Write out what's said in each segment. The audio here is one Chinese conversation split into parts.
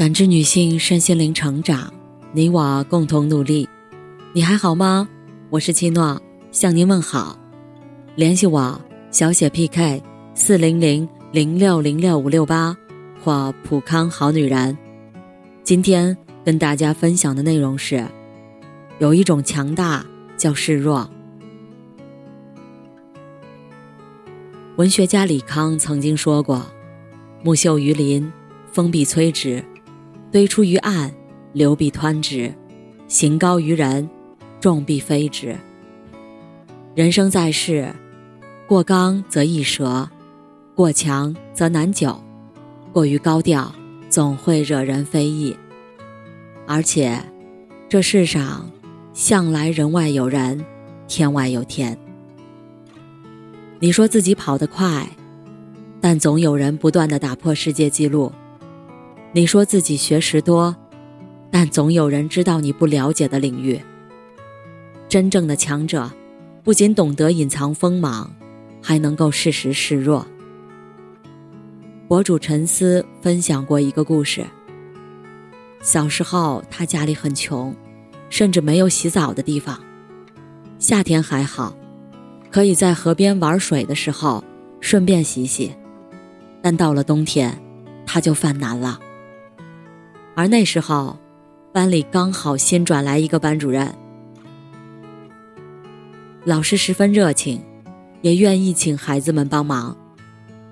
感知女性身心灵成长，你我共同努力。你还好吗？我是七诺，向您问好。联系我小写 PK 四零零零六零六五六八或普康好女人。今天跟大家分享的内容是，有一种强大叫示弱。文学家李康曾经说过：“木秀于林，风必摧之。”堆出于岸，流必湍之；行高于人，众必非之。人生在世，过刚则易折，过强则难久，过于高调总会惹人非议。而且，这世上向来人外有人，天外有天。你说自己跑得快，但总有人不断的打破世界纪录。你说自己学识多，但总有人知道你不了解的领域。真正的强者，不仅懂得隐藏锋芒，还能够适时示弱。博主陈思分享过一个故事。小时候，他家里很穷，甚至没有洗澡的地方。夏天还好，可以在河边玩水的时候顺便洗洗，但到了冬天，他就犯难了。而那时候，班里刚好新转来一个班主任，老师十分热情，也愿意请孩子们帮忙，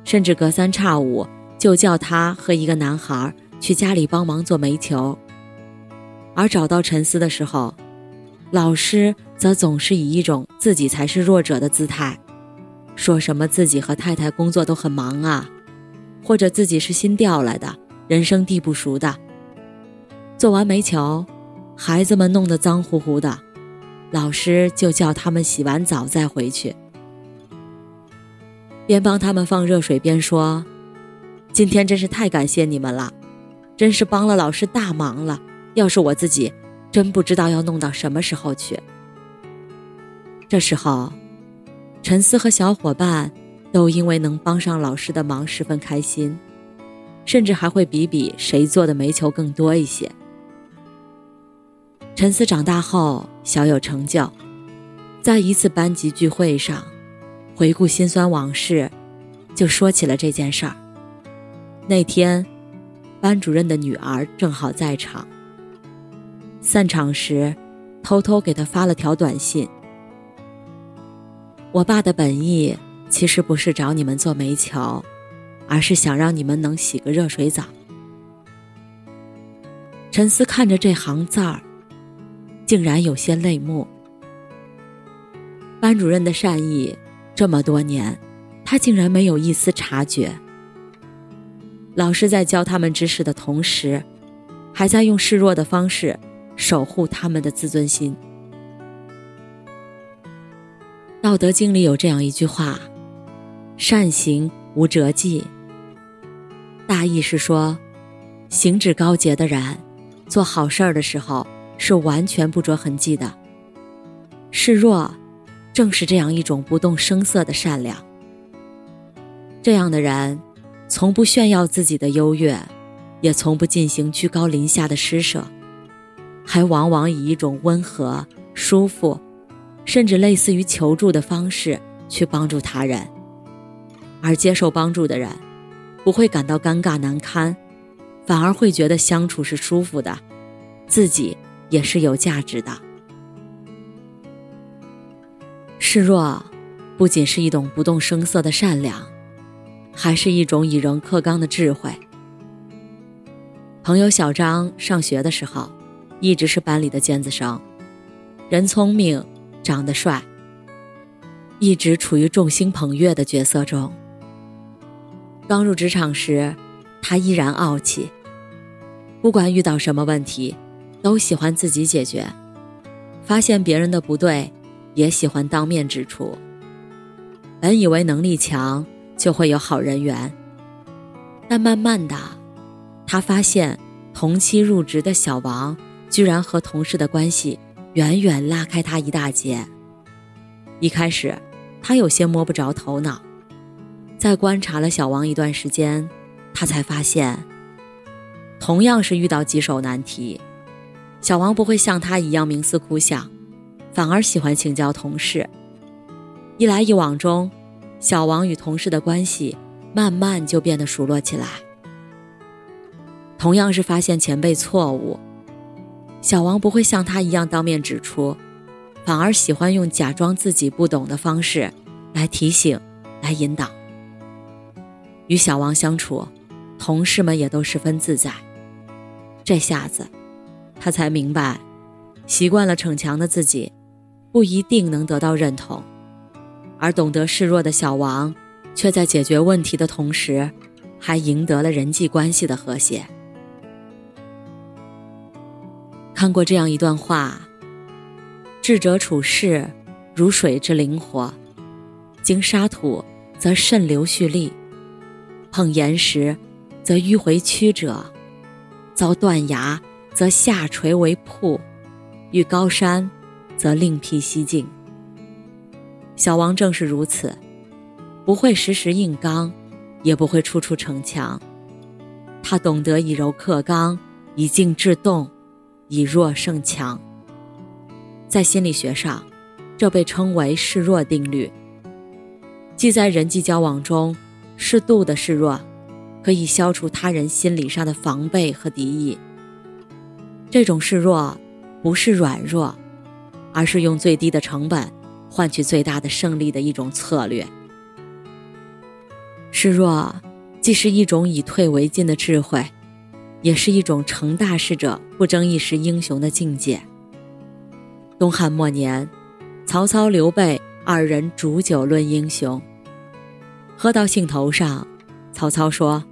甚至隔三差五就叫他和一个男孩去家里帮忙做煤球。而找到陈思的时候，老师则总是以一种自己才是弱者的姿态，说什么自己和太太工作都很忙啊，或者自己是新调来的，人生地不熟的。做完煤球，孩子们弄得脏乎乎的，老师就叫他们洗完澡再回去。边帮他们放热水边说：“今天真是太感谢你们了，真是帮了老师大忙了。要是我自己，真不知道要弄到什么时候去。”这时候，陈思和小伙伴都因为能帮上老师的忙十分开心，甚至还会比比谁做的煤球更多一些。陈思长大后小有成就，在一次班级聚会上，回顾辛酸往事，就说起了这件事儿。那天，班主任的女儿正好在场。散场时，偷偷给他发了条短信：“我爸的本意其实不是找你们做煤球，而是想让你们能洗个热水澡。”陈思看着这行字儿。竟然有些泪目。班主任的善意，这么多年，他竟然没有一丝察觉。老师在教他们知识的同时，还在用示弱的方式守护他们的自尊心。《道德经》里有这样一句话：“善行无辙迹。”大意是说，行止高洁的人，做好事儿的时候。是完全不着痕迹的。示弱，正是这样一种不动声色的善良。这样的人，从不炫耀自己的优越，也从不进行居高临下的施舍，还往往以一种温和、舒服，甚至类似于求助的方式去帮助他人。而接受帮助的人，不会感到尴尬难堪，反而会觉得相处是舒服的，自己。也是有价值的。示弱，不仅是一种不动声色的善良，还是一种以人克刚的智慧。朋友小张上学的时候，一直是班里的尖子生，人聪明，长得帅，一直处于众星捧月的角色中。刚入职场时，他依然傲气，不管遇到什么问题。都喜欢自己解决，发现别人的不对，也喜欢当面指出。本以为能力强就会有好人缘，但慢慢的，他发现同期入职的小王居然和同事的关系远远拉开他一大截。一开始，他有些摸不着头脑，在观察了小王一段时间，他才发现，同样是遇到棘手难题，小王不会像他一样冥思苦想，反而喜欢请教同事。一来一往中，小王与同事的关系慢慢就变得熟络起来。同样是发现前辈错误，小王不会像他一样当面指出，反而喜欢用假装自己不懂的方式来提醒、来引导。与小王相处，同事们也都十分自在。这下子，他才明白，习惯了逞强的自己，不一定能得到认同。而懂得示弱的小王，却在解决问题的同时，还赢得了人际关系的和谐。看过这样一段话：智者处事如水之灵活，经沙土则渗流蓄力，碰岩石则迂回曲折，遭断崖则下垂为瀑，遇高山则另辟蹊径。小王正是如此，不会时时硬刚，也不会处处逞强。他懂得以柔克刚，以静制动，以弱胜强。在心理学上，这被称为示弱定律。即在人际交往中，适度的示弱，可以消除他人心理上的防备和敌意。这种示弱，不是软弱，而是用最低的成本。换取最大的胜利的一种策略。示弱，既是一种以退为进的智慧，也是一种成大事者不争一时英雄的境界。东汉末年，曹操、刘备二人煮酒论英雄，喝到兴头上，曹操说：“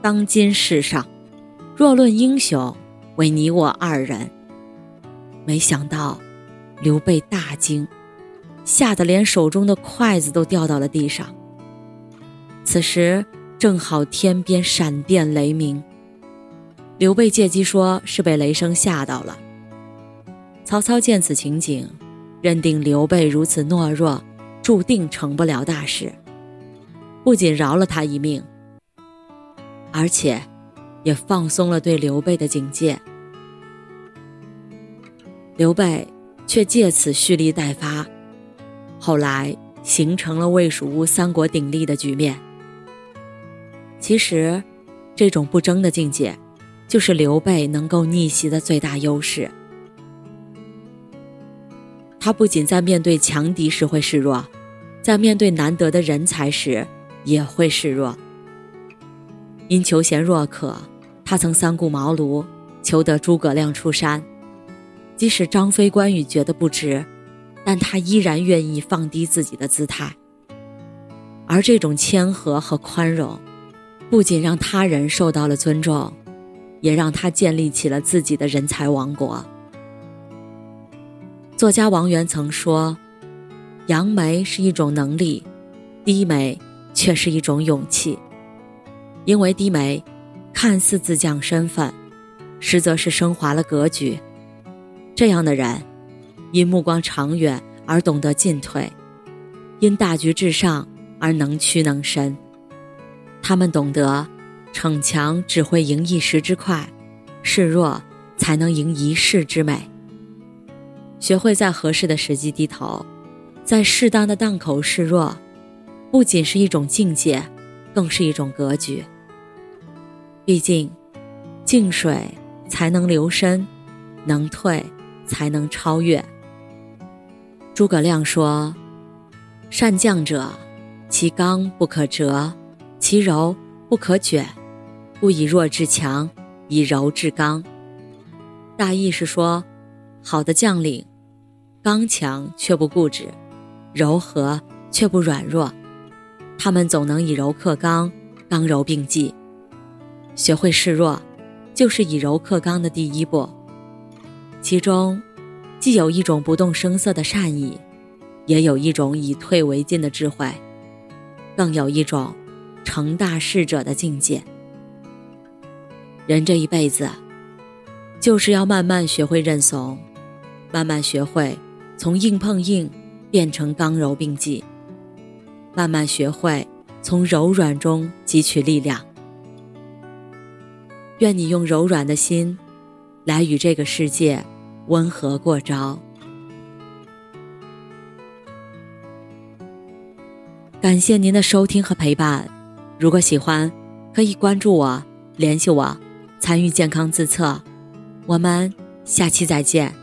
当今世上，若论英雄，为你我二人。”没想到，刘备大惊。吓得连手中的筷子都掉到了地上。此时正好天边闪电雷鸣，刘备借机说是被雷声吓到了。曹操见此情景，认定刘备如此懦弱，注定成不了大事，不仅饶了他一命，而且也放松了对刘备的警戒。刘备却借此蓄力待发。后来形成了魏、蜀、吴三国鼎立的局面。其实，这种不争的境界，就是刘备能够逆袭的最大优势。他不仅在面对强敌时会示弱，在面对难得的人才时也会示弱。因求贤若渴，他曾三顾茅庐求得诸葛亮出山，即使张飞、关羽觉得不值。但他依然愿意放低自己的姿态，而这种谦和和宽容，不仅让他人受到了尊重，也让他建立起了自己的人才王国。作家王源曾说：“扬眉是一种能力，低眉却是一种勇气。因为低眉，看似自降身份，实则是升华了格局。这样的人。”因目光长远而懂得进退，因大局至上而能屈能伸。他们懂得，逞强只会赢一时之快，示弱才能赢一世之美。学会在合适的时机低头，在适当的档口示弱，不仅是一种境界，更是一种格局。毕竟，静水才能流深，能退才能超越。诸葛亮说：“善将者，其刚不可折，其柔不可卷。不以弱制强，以柔制刚。”大意是说，好的将领，刚强却不固执，柔和却不软弱。他们总能以柔克刚，刚柔并济。学会示弱，就是以柔克刚的第一步。其中。既有一种不动声色的善意，也有一种以退为进的智慧，更有一种成大事者的境界。人这一辈子，就是要慢慢学会认怂，慢慢学会从硬碰硬变成刚柔并济，慢慢学会从柔软中汲取力量。愿你用柔软的心，来与这个世界温和过招。感谢您的收听和陪伴，如果喜欢，可以关注我，联系我，参与健康自测。我们下期再见。